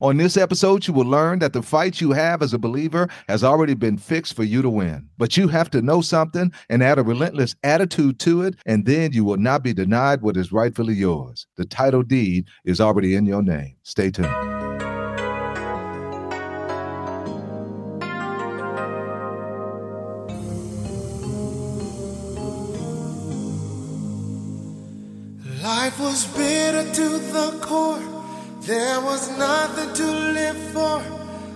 On this episode, you will learn that the fight you have as a believer has already been fixed for you to win. But you have to know something and add a relentless attitude to it, and then you will not be denied what is rightfully yours. The title deed is already in your name. Stay tuned. Life was bitter to the core. There was nothing to live for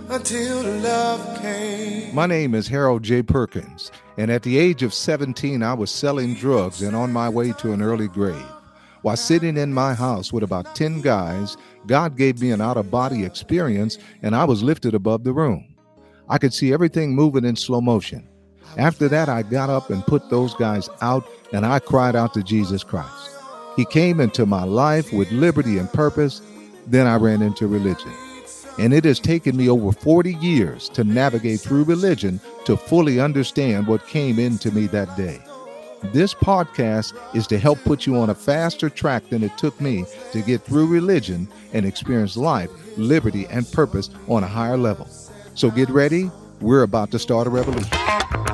until love came. My name is Harold J. Perkins, and at the age of 17, I was selling drugs and on my way to an early grave. While sitting in my house with about 10 guys, God gave me an out of body experience, and I was lifted above the room. I could see everything moving in slow motion. After that, I got up and put those guys out, and I cried out to Jesus Christ. He came into my life with liberty and purpose then I ran into religion. And it has taken me over 40 years to navigate through religion to fully understand what came into me that day. This podcast is to help put you on a faster track than it took me to get through religion and experience life, liberty, and purpose on a higher level. So get ready. We're about to start a revolution.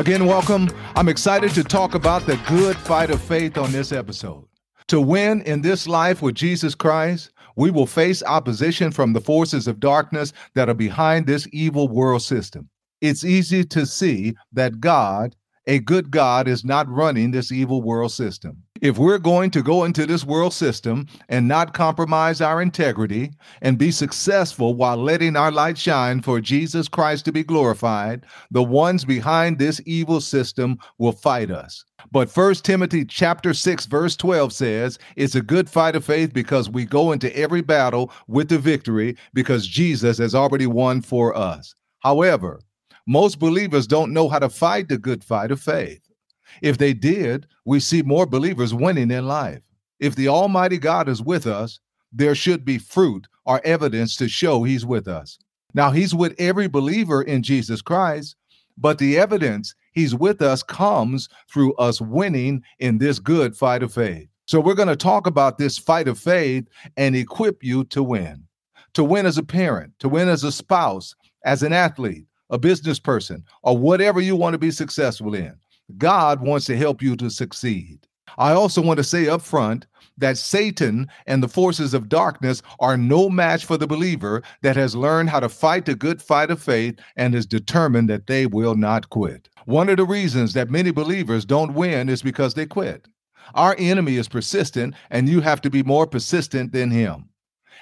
Again, welcome. I'm excited to talk about the good fight of faith on this episode. To win in this life with Jesus Christ, we will face opposition from the forces of darkness that are behind this evil world system. It's easy to see that God, a good God, is not running this evil world system. If we're going to go into this world system and not compromise our integrity and be successful while letting our light shine for Jesus Christ to be glorified, the ones behind this evil system will fight us. But 1 Timothy chapter 6 verse 12 says, "It's a good fight of faith because we go into every battle with the victory because Jesus has already won for us." However, most believers don't know how to fight the good fight of faith. If they did, we see more believers winning in life. If the Almighty God is with us, there should be fruit or evidence to show He's with us. Now, He's with every believer in Jesus Christ, but the evidence He's with us comes through us winning in this good fight of faith. So, we're going to talk about this fight of faith and equip you to win. To win as a parent, to win as a spouse, as an athlete, a business person, or whatever you want to be successful in. God wants to help you to succeed. I also want to say up front that Satan and the forces of darkness are no match for the believer that has learned how to fight the good fight of faith and is determined that they will not quit. One of the reasons that many believers don't win is because they quit. Our enemy is persistent, and you have to be more persistent than him.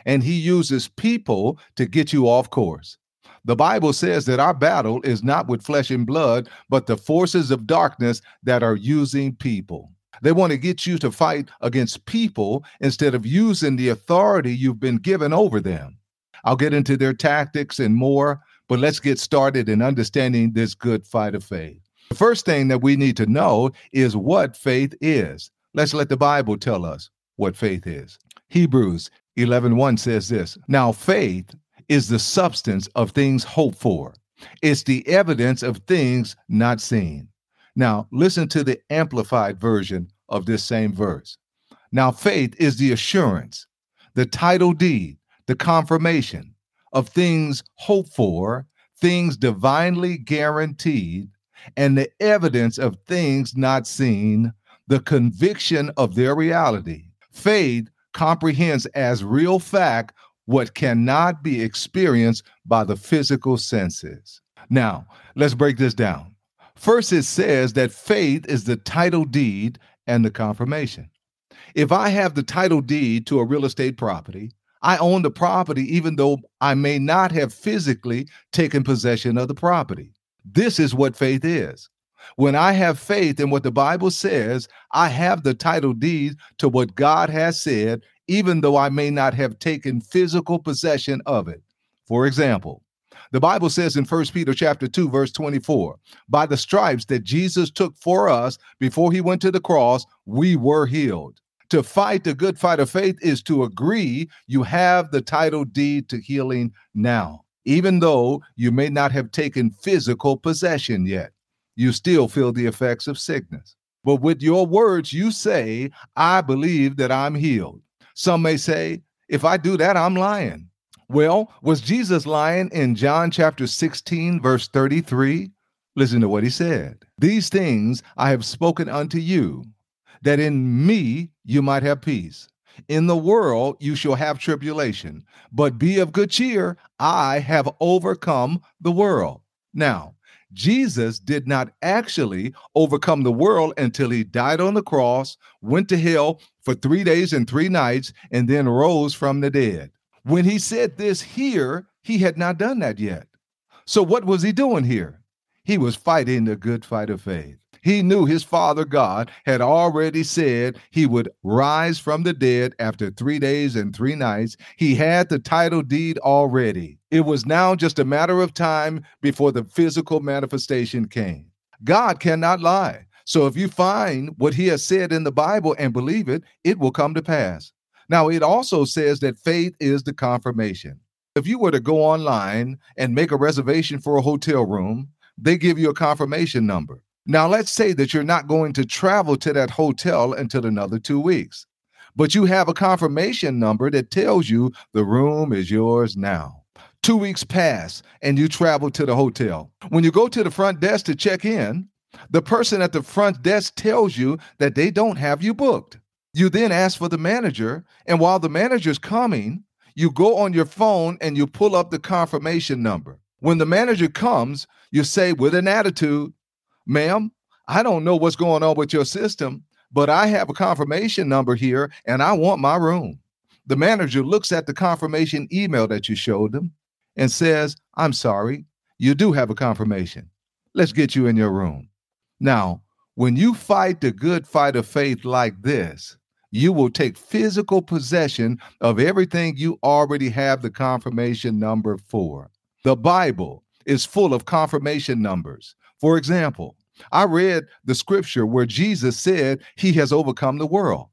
And he uses people to get you off course. The Bible says that our battle is not with flesh and blood, but the forces of darkness that are using people. They want to get you to fight against people instead of using the authority you've been given over them. I'll get into their tactics and more, but let's get started in understanding this good fight of faith. The first thing that we need to know is what faith is. Let's let the Bible tell us what faith is. Hebrews 11:1 says this. Now faith is the substance of things hoped for. It's the evidence of things not seen. Now, listen to the amplified version of this same verse. Now, faith is the assurance, the title deed, the confirmation of things hoped for, things divinely guaranteed, and the evidence of things not seen, the conviction of their reality. Faith comprehends as real fact what cannot be experienced by the physical senses. Now, let's break this down. First, it says that faith is the title deed and the confirmation. If I have the title deed to a real estate property, I own the property even though I may not have physically taken possession of the property. This is what faith is. When I have faith in what the Bible says, I have the title deed to what God has said even though I may not have taken physical possession of it. For example, the Bible says in 1 Peter chapter 2 verse 24, by the stripes that Jesus took for us before he went to the cross, we were healed. To fight the good fight of faith is to agree you have the title deed to healing now. Even though you may not have taken physical possession yet, you still feel the effects of sickness. But with your words, you say, I believe that I'm healed. Some may say, if I do that, I'm lying. Well, was Jesus lying in John chapter 16, verse 33? Listen to what he said. These things I have spoken unto you, that in me you might have peace. In the world you shall have tribulation, but be of good cheer. I have overcome the world. Now, Jesus did not actually overcome the world until he died on the cross, went to hell for three days and three nights, and then rose from the dead. When he said this here, he had not done that yet. So, what was he doing here? He was fighting the good fight of faith. He knew his father God had already said he would rise from the dead after three days and three nights. He had the title deed already. It was now just a matter of time before the physical manifestation came. God cannot lie. So if you find what he has said in the Bible and believe it, it will come to pass. Now, it also says that faith is the confirmation. If you were to go online and make a reservation for a hotel room, they give you a confirmation number. Now, let's say that you're not going to travel to that hotel until another two weeks, but you have a confirmation number that tells you the room is yours now. Two weeks pass and you travel to the hotel. When you go to the front desk to check in, the person at the front desk tells you that they don't have you booked. You then ask for the manager, and while the manager's coming, you go on your phone and you pull up the confirmation number. When the manager comes, you say with an attitude, ma'am, I don't know what's going on with your system, but I have a confirmation number here and I want my room. The manager looks at the confirmation email that you showed them and says, I'm sorry, you do have a confirmation. Let's get you in your room. Now, when you fight the good fight of faith like this, you will take physical possession of everything you already have the confirmation number for. The Bible is full of confirmation numbers. For example, I read the scripture where Jesus said he has overcome the world.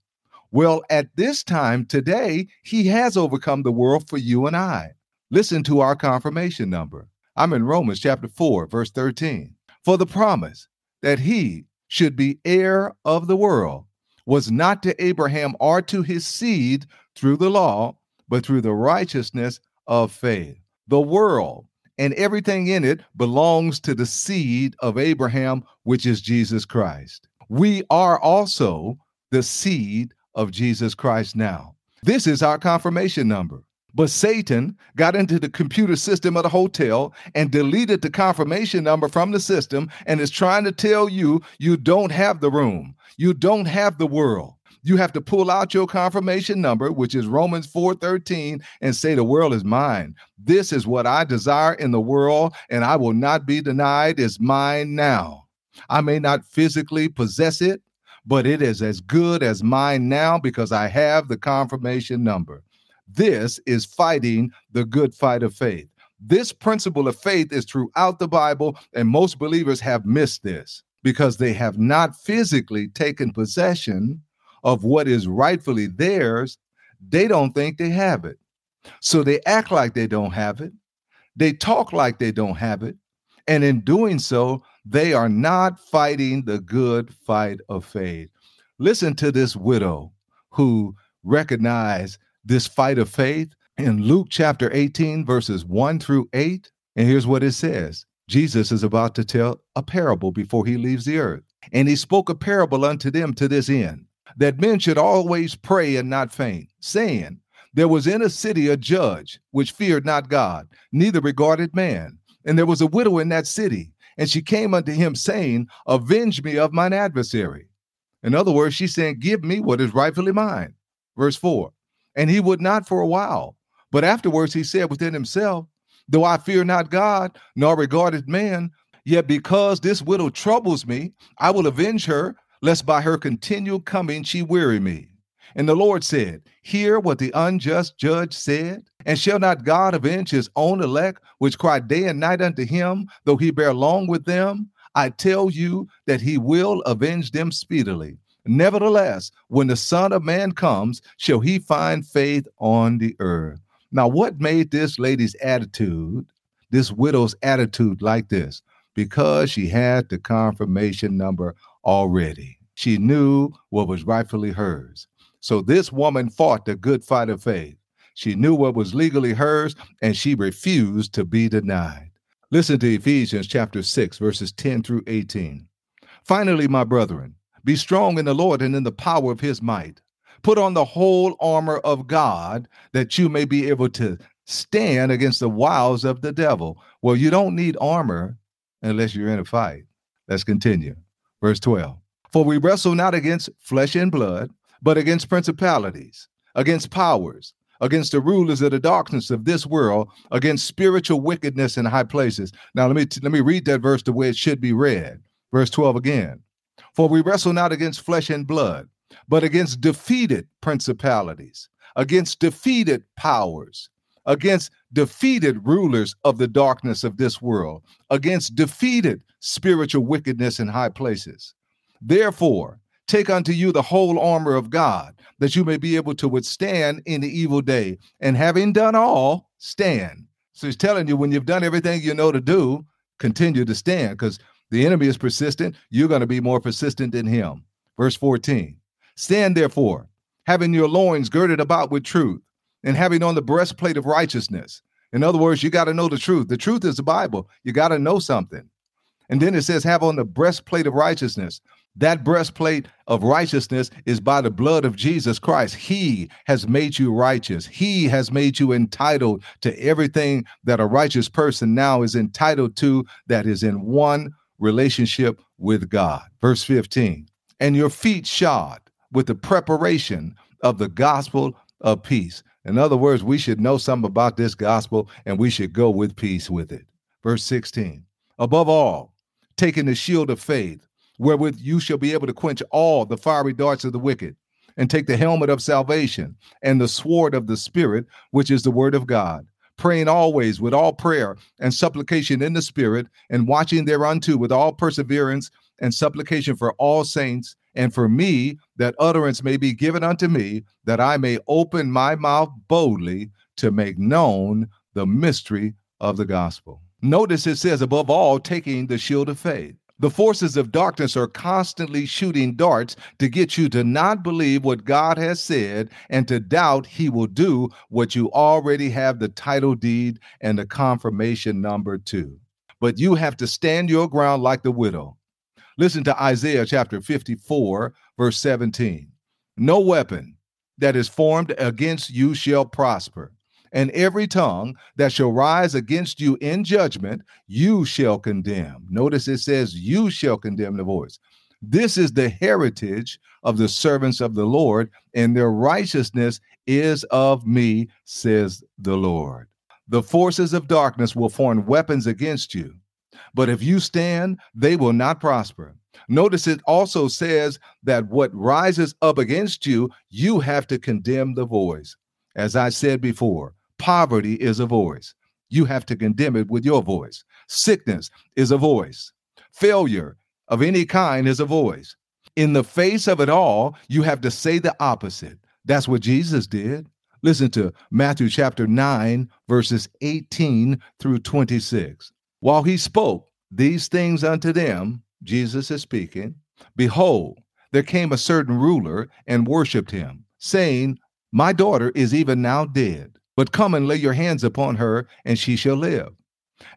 Well, at this time today, he has overcome the world for you and I. Listen to our confirmation number. I'm in Romans chapter 4, verse 13. For the promise that he should be heir of the world was not to Abraham or to his seed through the law, but through the righteousness of faith. The world and everything in it belongs to the seed of Abraham, which is Jesus Christ. We are also the seed of Jesus Christ now. This is our confirmation number. But Satan got into the computer system of the hotel and deleted the confirmation number from the system and is trying to tell you you don't have the room, you don't have the world you have to pull out your confirmation number, which is Romans 4:13, and say, The world is mine. This is what I desire in the world, and I will not be denied, is mine now. I may not physically possess it, but it is as good as mine now because I have the confirmation number. This is fighting the good fight of faith. This principle of faith is throughout the Bible, and most believers have missed this because they have not physically taken possession of what is rightfully theirs, they don't think they have it. So they act like they don't have it. They talk like they don't have it. And in doing so, they are not fighting the good fight of faith. Listen to this widow who recognized this fight of faith in Luke chapter 18, verses 1 through 8. And here's what it says Jesus is about to tell a parable before he leaves the earth. And he spoke a parable unto them to this end that men should always pray and not faint, saying, There was in a city a judge which feared not God, neither regarded man. And there was a widow in that city, and she came unto him, saying, Avenge me of mine adversary. In other words, she's saying, Give me what is rightfully mine. Verse 4 And he would not for a while, but afterwards he said within himself, Though I fear not God, nor regarded man, yet because this widow troubles me, I will avenge her lest by her continual coming she weary me. And the Lord said, Hear what the unjust judge said. And shall not God avenge his own elect, which cry day and night unto him, though he bear long with them? I tell you that he will avenge them speedily. Nevertheless, when the Son of Man comes, shall he find faith on the earth. Now, what made this lady's attitude, this widow's attitude, like this? Because she had the confirmation number already. She knew what was rightfully hers. So this woman fought the good fight of faith. She knew what was legally hers, and she refused to be denied. Listen to Ephesians chapter 6, verses 10 through 18. Finally, my brethren, be strong in the Lord and in the power of his might. Put on the whole armor of God that you may be able to stand against the wiles of the devil. Well, you don't need armor unless you're in a fight. Let's continue. Verse 12. For we wrestle not against flesh and blood, but against principalities, against powers, against the rulers of the darkness of this world, against spiritual wickedness in high places. Now let me let me read that verse the way it should be read. Verse 12 again. For we wrestle not against flesh and blood, but against defeated principalities, against defeated powers, against defeated rulers of the darkness of this world, against defeated spiritual wickedness in high places. Therefore, take unto you the whole armor of God, that you may be able to withstand in the evil day. And having done all, stand. So he's telling you when you've done everything you know to do, continue to stand because the enemy is persistent. You're going to be more persistent than him. Verse 14 Stand therefore, having your loins girded about with truth, and having on the breastplate of righteousness. In other words, you got to know the truth. The truth is the Bible. You got to know something. And then it says, have on the breastplate of righteousness. That breastplate of righteousness is by the blood of Jesus Christ. He has made you righteous. He has made you entitled to everything that a righteous person now is entitled to, that is in one relationship with God. Verse 15, and your feet shod with the preparation of the gospel of peace. In other words, we should know something about this gospel and we should go with peace with it. Verse 16, above all, taking the shield of faith wherewith you shall be able to quench all the fiery darts of the wicked, and take the helmet of salvation and the sword of the Spirit, which is the word of God, praying always with all prayer and supplication in the Spirit, and watching thereunto with all perseverance and supplication for all saints, and for me, that utterance may be given unto me, that I may open my mouth boldly to make known the mystery of the gospel. Notice it says, above all, taking the shield of faith. The forces of darkness are constantly shooting darts to get you to not believe what God has said and to doubt He will do what you already have the title deed and the confirmation number to. But you have to stand your ground like the widow. Listen to Isaiah chapter 54, verse 17. No weapon that is formed against you shall prosper and every tongue that shall rise against you in judgment, you shall condemn. Notice it says, You shall condemn the voice. This is the heritage of the servants of the Lord, and their righteousness is of me, says the Lord. The forces of darkness will form weapons against you, but if you stand, they will not prosper. Notice it also says that what rises up against you, you have to condemn the voice. As I said before, Poverty is a voice. You have to condemn it with your voice. Sickness is a voice. Failure of any kind is a voice. In the face of it all, you have to say the opposite. That's what Jesus did. Listen to Matthew chapter 9, verses 18 through 26. While he spoke these things unto them, Jesus is speaking, behold, there came a certain ruler and worshiped him, saying, My daughter is even now dead but come and lay your hands upon her, and she shall live.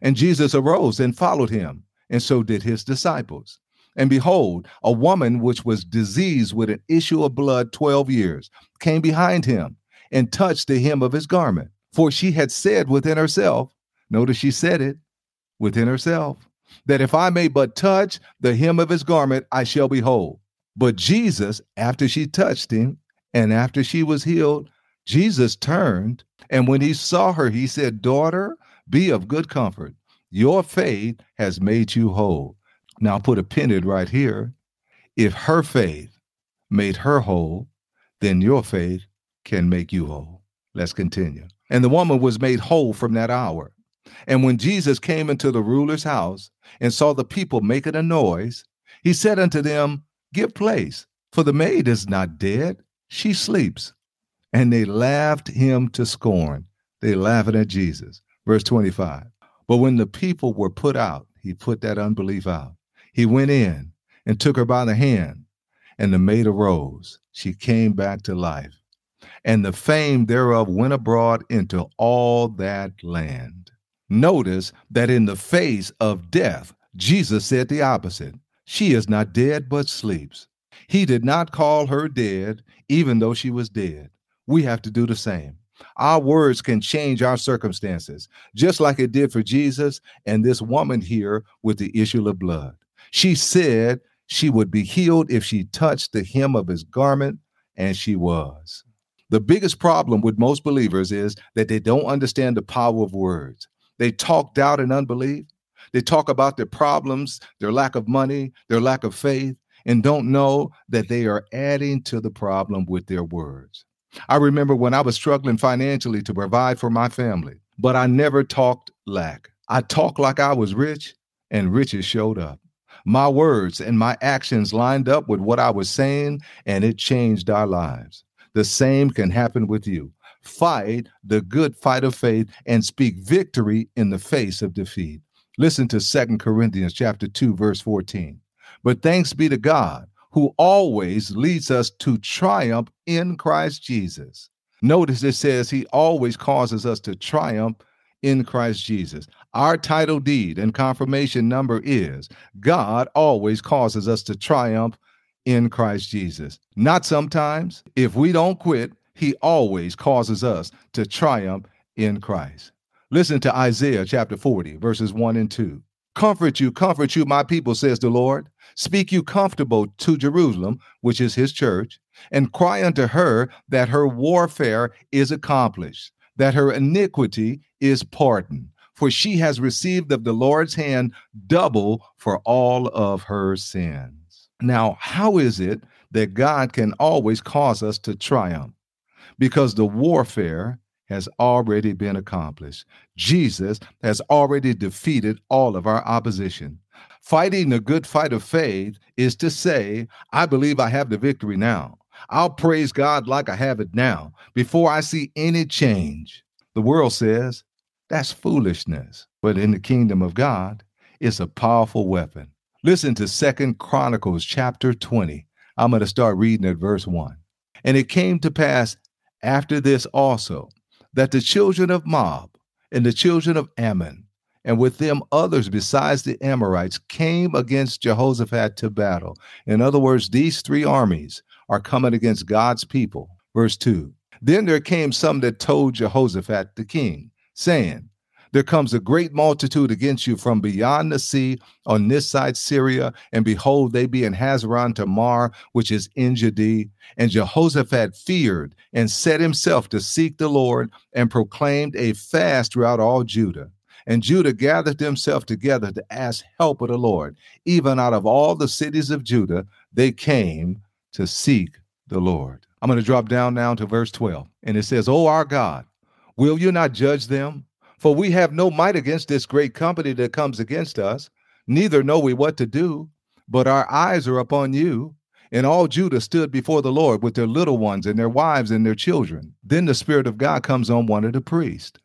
And Jesus arose and followed him, and so did his disciples. And behold, a woman which was diseased with an issue of blood twelve years came behind him and touched the hem of his garment. For she had said within herself, notice she said it within herself, that if I may but touch the hem of his garment, I shall be whole. But Jesus, after she touched him and after she was healed, Jesus turned, and when he saw her, he said, Daughter, be of good comfort. Your faith has made you whole. Now put a pin in right here. If her faith made her whole, then your faith can make you whole. Let's continue. And the woman was made whole from that hour. And when Jesus came into the ruler's house and saw the people making a noise, he said unto them, Give place, for the maid is not dead, she sleeps and they laughed him to scorn. They laughing at Jesus. Verse 25. But when the people were put out, he put that unbelief out. He went in and took her by the hand And the maid arose. She came back to life. And the fame thereof went abroad into all that land. Notice that in the face of death, Jesus said the opposite. She is not dead, but sleeps. He did not call her dead, even though she was dead. We have to do the same. Our words can change our circumstances, just like it did for Jesus and this woman here with the issue of blood. She said she would be healed if she touched the hem of his garment, and she was. The biggest problem with most believers is that they don't understand the power of words. They talk doubt and unbelief. They talk about their problems, their lack of money, their lack of faith, and don't know that they are adding to the problem with their words. I remember when I was struggling financially to provide for my family, but I never talked lack. I talked like I was rich, and riches showed up. My words and my actions lined up with what I was saying, and it changed our lives. The same can happen with you. Fight the good fight of faith and speak victory in the face of defeat. Listen to Second Corinthians chapter 2 verse 14. But thanks be to God who always leads us to triumph in Christ Jesus. Notice it says he always causes us to triumph in Christ Jesus. Our title deed and confirmation number is God always causes us to triumph in Christ Jesus. Not sometimes. If we don't quit, he always causes us to triumph in Christ. Listen to Isaiah chapter 40, verses 1 and 2. Comfort you, comfort you, my people, says the Lord. Speak you comfortable to Jerusalem, which is his church, and cry unto her that her warfare is accomplished, that her iniquity is pardoned. For she has received of the Lord's hand double for all of her sins. Now, how is it that God can always cause us to triumph? Because the warfare has already been accomplished. Jesus has already defeated all of our opposition. Fighting the good fight of faith is to say, I believe I have the victory now. I'll praise God like I have it now before I see any change. The world says that's foolishness, but in the kingdom of God, it's a powerful weapon. Listen to Second Chronicles chapter 20. I'm going to start reading at verse 1. And it came to pass after this also that the children of Moab and the children of Ammon, and with them others besides the Amorites, came against Jehoshaphat to battle. In other words, these three armies are coming against God's people. Verse 2 Then there came some that told Jehoshaphat the king, saying, there comes a great multitude against you from beyond the sea on this side Syria, and behold, they be in Hazazon Tamar, which is En Gedi. And Jehoshaphat feared and set himself to seek the Lord and proclaimed a fast throughout all Judah. And Judah gathered themselves together to ask help of the Lord. Even out of all the cities of Judah, they came to seek the Lord. I'm going to drop down now to verse 12. And it says, O our God, will you not judge them? For we have no might against this great company that comes against us, neither know we what to do, but our eyes are upon you. And all Judah stood before the Lord with their little ones and their wives and their children. Then the Spirit of God comes on one of the priests.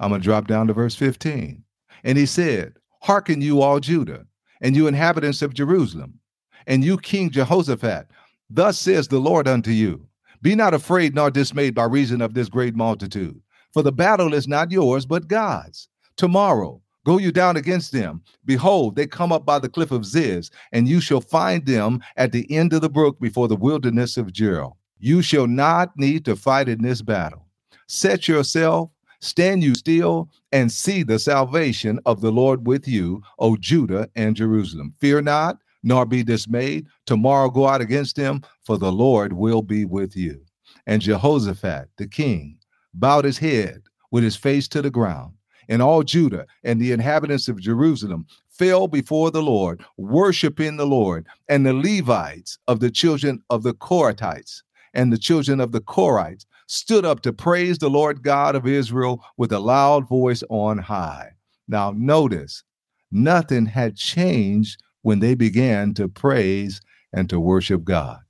I'm going to drop down to verse 15. And he said, Hearken you all Judah, and you inhabitants of Jerusalem, and you King Jehoshaphat, thus says the Lord unto you Be not afraid nor dismayed by reason of this great multitude for the battle is not yours, but God's. Tomorrow, go you down against them. Behold, they come up by the cliff of Ziz, and you shall find them at the end of the brook before the wilderness of Jeruel. You shall not need to fight in this battle. Set yourself, stand you still, and see the salvation of the Lord with you, O Judah and Jerusalem. Fear not, nor be dismayed. Tomorrow go out against them, for the Lord will be with you. And Jehoshaphat, the king, bowed his head with his face to the ground. And all Judah and the inhabitants of Jerusalem fell before the Lord, worshiping the Lord. And the Levites of the children of the Korathites and the children of the Korhites stood up to praise the Lord God of Israel with a loud voice on high. Now, notice, nothing had changed when they began to praise and to worship God.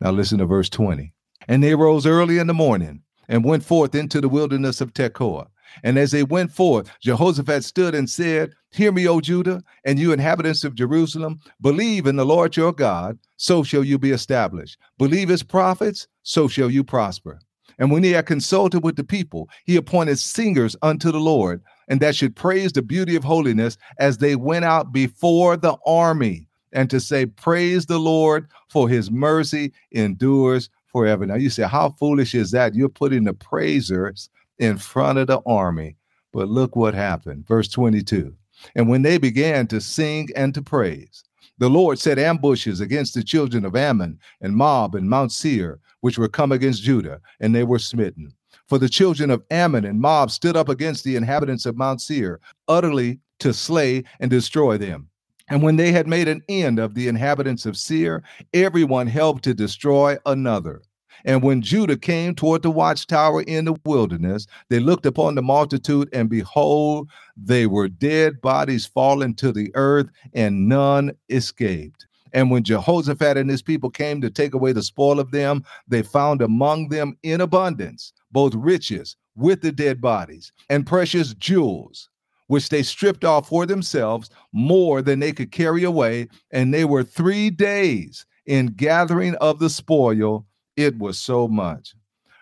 Now, listen to verse 20. And they rose early in the morning and went forth into the wilderness of Tekoa. And as they went forth, Jehoshaphat stood and said, Hear me, O Judah, and you inhabitants of Jerusalem, believe in the Lord your God, so shall you be established. Believe his prophets, so shall you prosper. And when he had consulted with the people, he appointed singers unto the Lord, and that should praise the beauty of holiness as they went out before the army, and to say, Praise the Lord, for his mercy endures forever. Now you say, How foolish is that? You're putting the praisers in front of the army. But look what happened. Verse 22. And when they began to sing and to praise, the Lord set ambushes against the children of Ammon and Moab and Mount Seir, which were come against Judah, and they were smitten. For the children of Ammon and Moab stood up against the inhabitants of Mount Seir, utterly to slay and destroy them. And when they had made an end of the inhabitants of Seir, everyone helped to destroy another. And when Judah came toward the watchtower in the wilderness, they looked upon the multitude, and behold, they were dead bodies fallen to the earth, and none escaped. And when Jehoshaphat and his people came to take away the spoil of them, they found among them in abundance both riches with the dead bodies and precious jewels, which they stripped off for themselves more than they could carry away. And they were three days in gathering of the spoil. It was so much.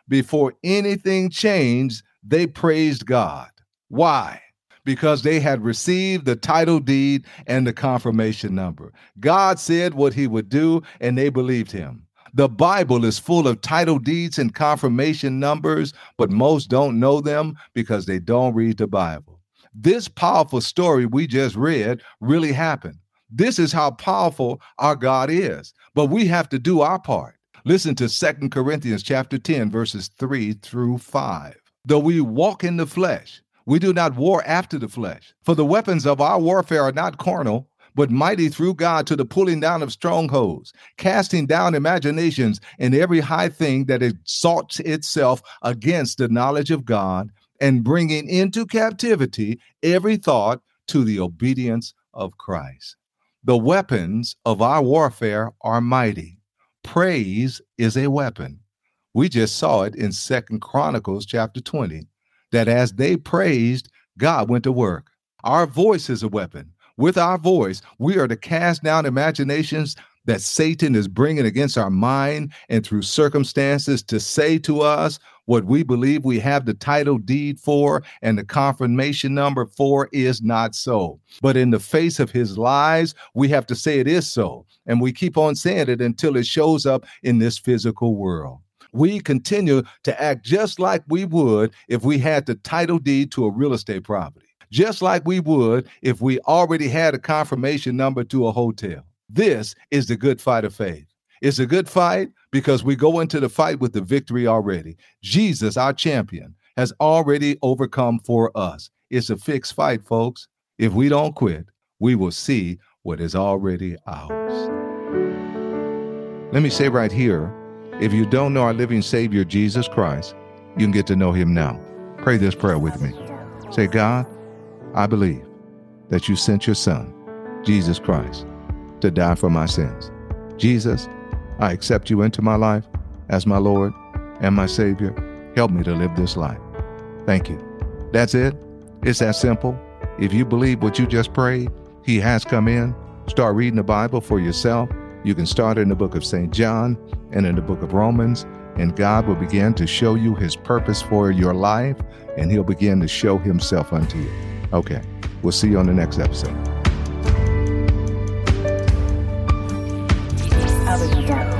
Before anything changed, they praised God. Why? because they had received the title deed and the confirmation number. God said what he would do, and they believed him. The Bible is full of title deeds and confirmation numbers, but most don't know them because they don't read the Bible. This powerful story we just read really happened. This is how powerful our God is, but we have to do our part. Listen to Second Corinthians chapter 10 verses 3 through 5. Though we walk in the flesh, we do not war after the flesh. For the weapons of our warfare are not carnal, but mighty through God to the pulling down of strongholds, casting down imaginations and every high thing that exalts itself against the knowledge of God, and bringing into captivity every thought to the obedience of Christ. The weapons of our warfare are mighty. Praise is a weapon. We just saw it in Second Chronicles chapter 20 that as they praised, God went to work. Our voice is a weapon. With our voice, we are to cast down imaginations that Satan is bringing against our mind and through circumstances to say to us what we believe we have the title deed for and the confirmation number for is not so. But in the face of his lies, we have to say it is so. And we keep on saying it until it shows up in this physical world we continue to act just like we would if we had the title deed to a real estate property, just like we would if we already had a confirmation number to a hotel. This is the good fight of faith. It's a good fight because we go into the fight with the victory already. Jesus, our champion, has already overcome for us. It's a fixed fight, folks. If we don't quit, we will see what is already ours. Let me say right here if you don't know our living Savior, Jesus Christ, you can get to know him now. Pray this prayer with me. Say, God, I believe that you sent your Son, Jesus Christ, to die for my sins. Jesus, I accept you into my life as my Lord and my Savior. Help me to live this life. Thank you. That's it. It's that simple. If you believe what you just prayed, He has come in. Start reading the Bible for yourself you can start in the book of St. John and in the book of Romans, and God will begin to show you his purpose for your life, and he'll begin to show himself unto you. Okay, we'll see you on the next episode. Avenue.